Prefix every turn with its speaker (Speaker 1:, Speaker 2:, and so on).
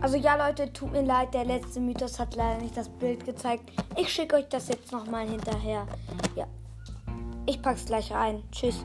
Speaker 1: Also ja, Leute, tut mir leid, der letzte Mythos hat leider nicht das Bild gezeigt. Ich schicke euch das jetzt nochmal hinterher. Ja. Ich pack's gleich rein. Tschüss.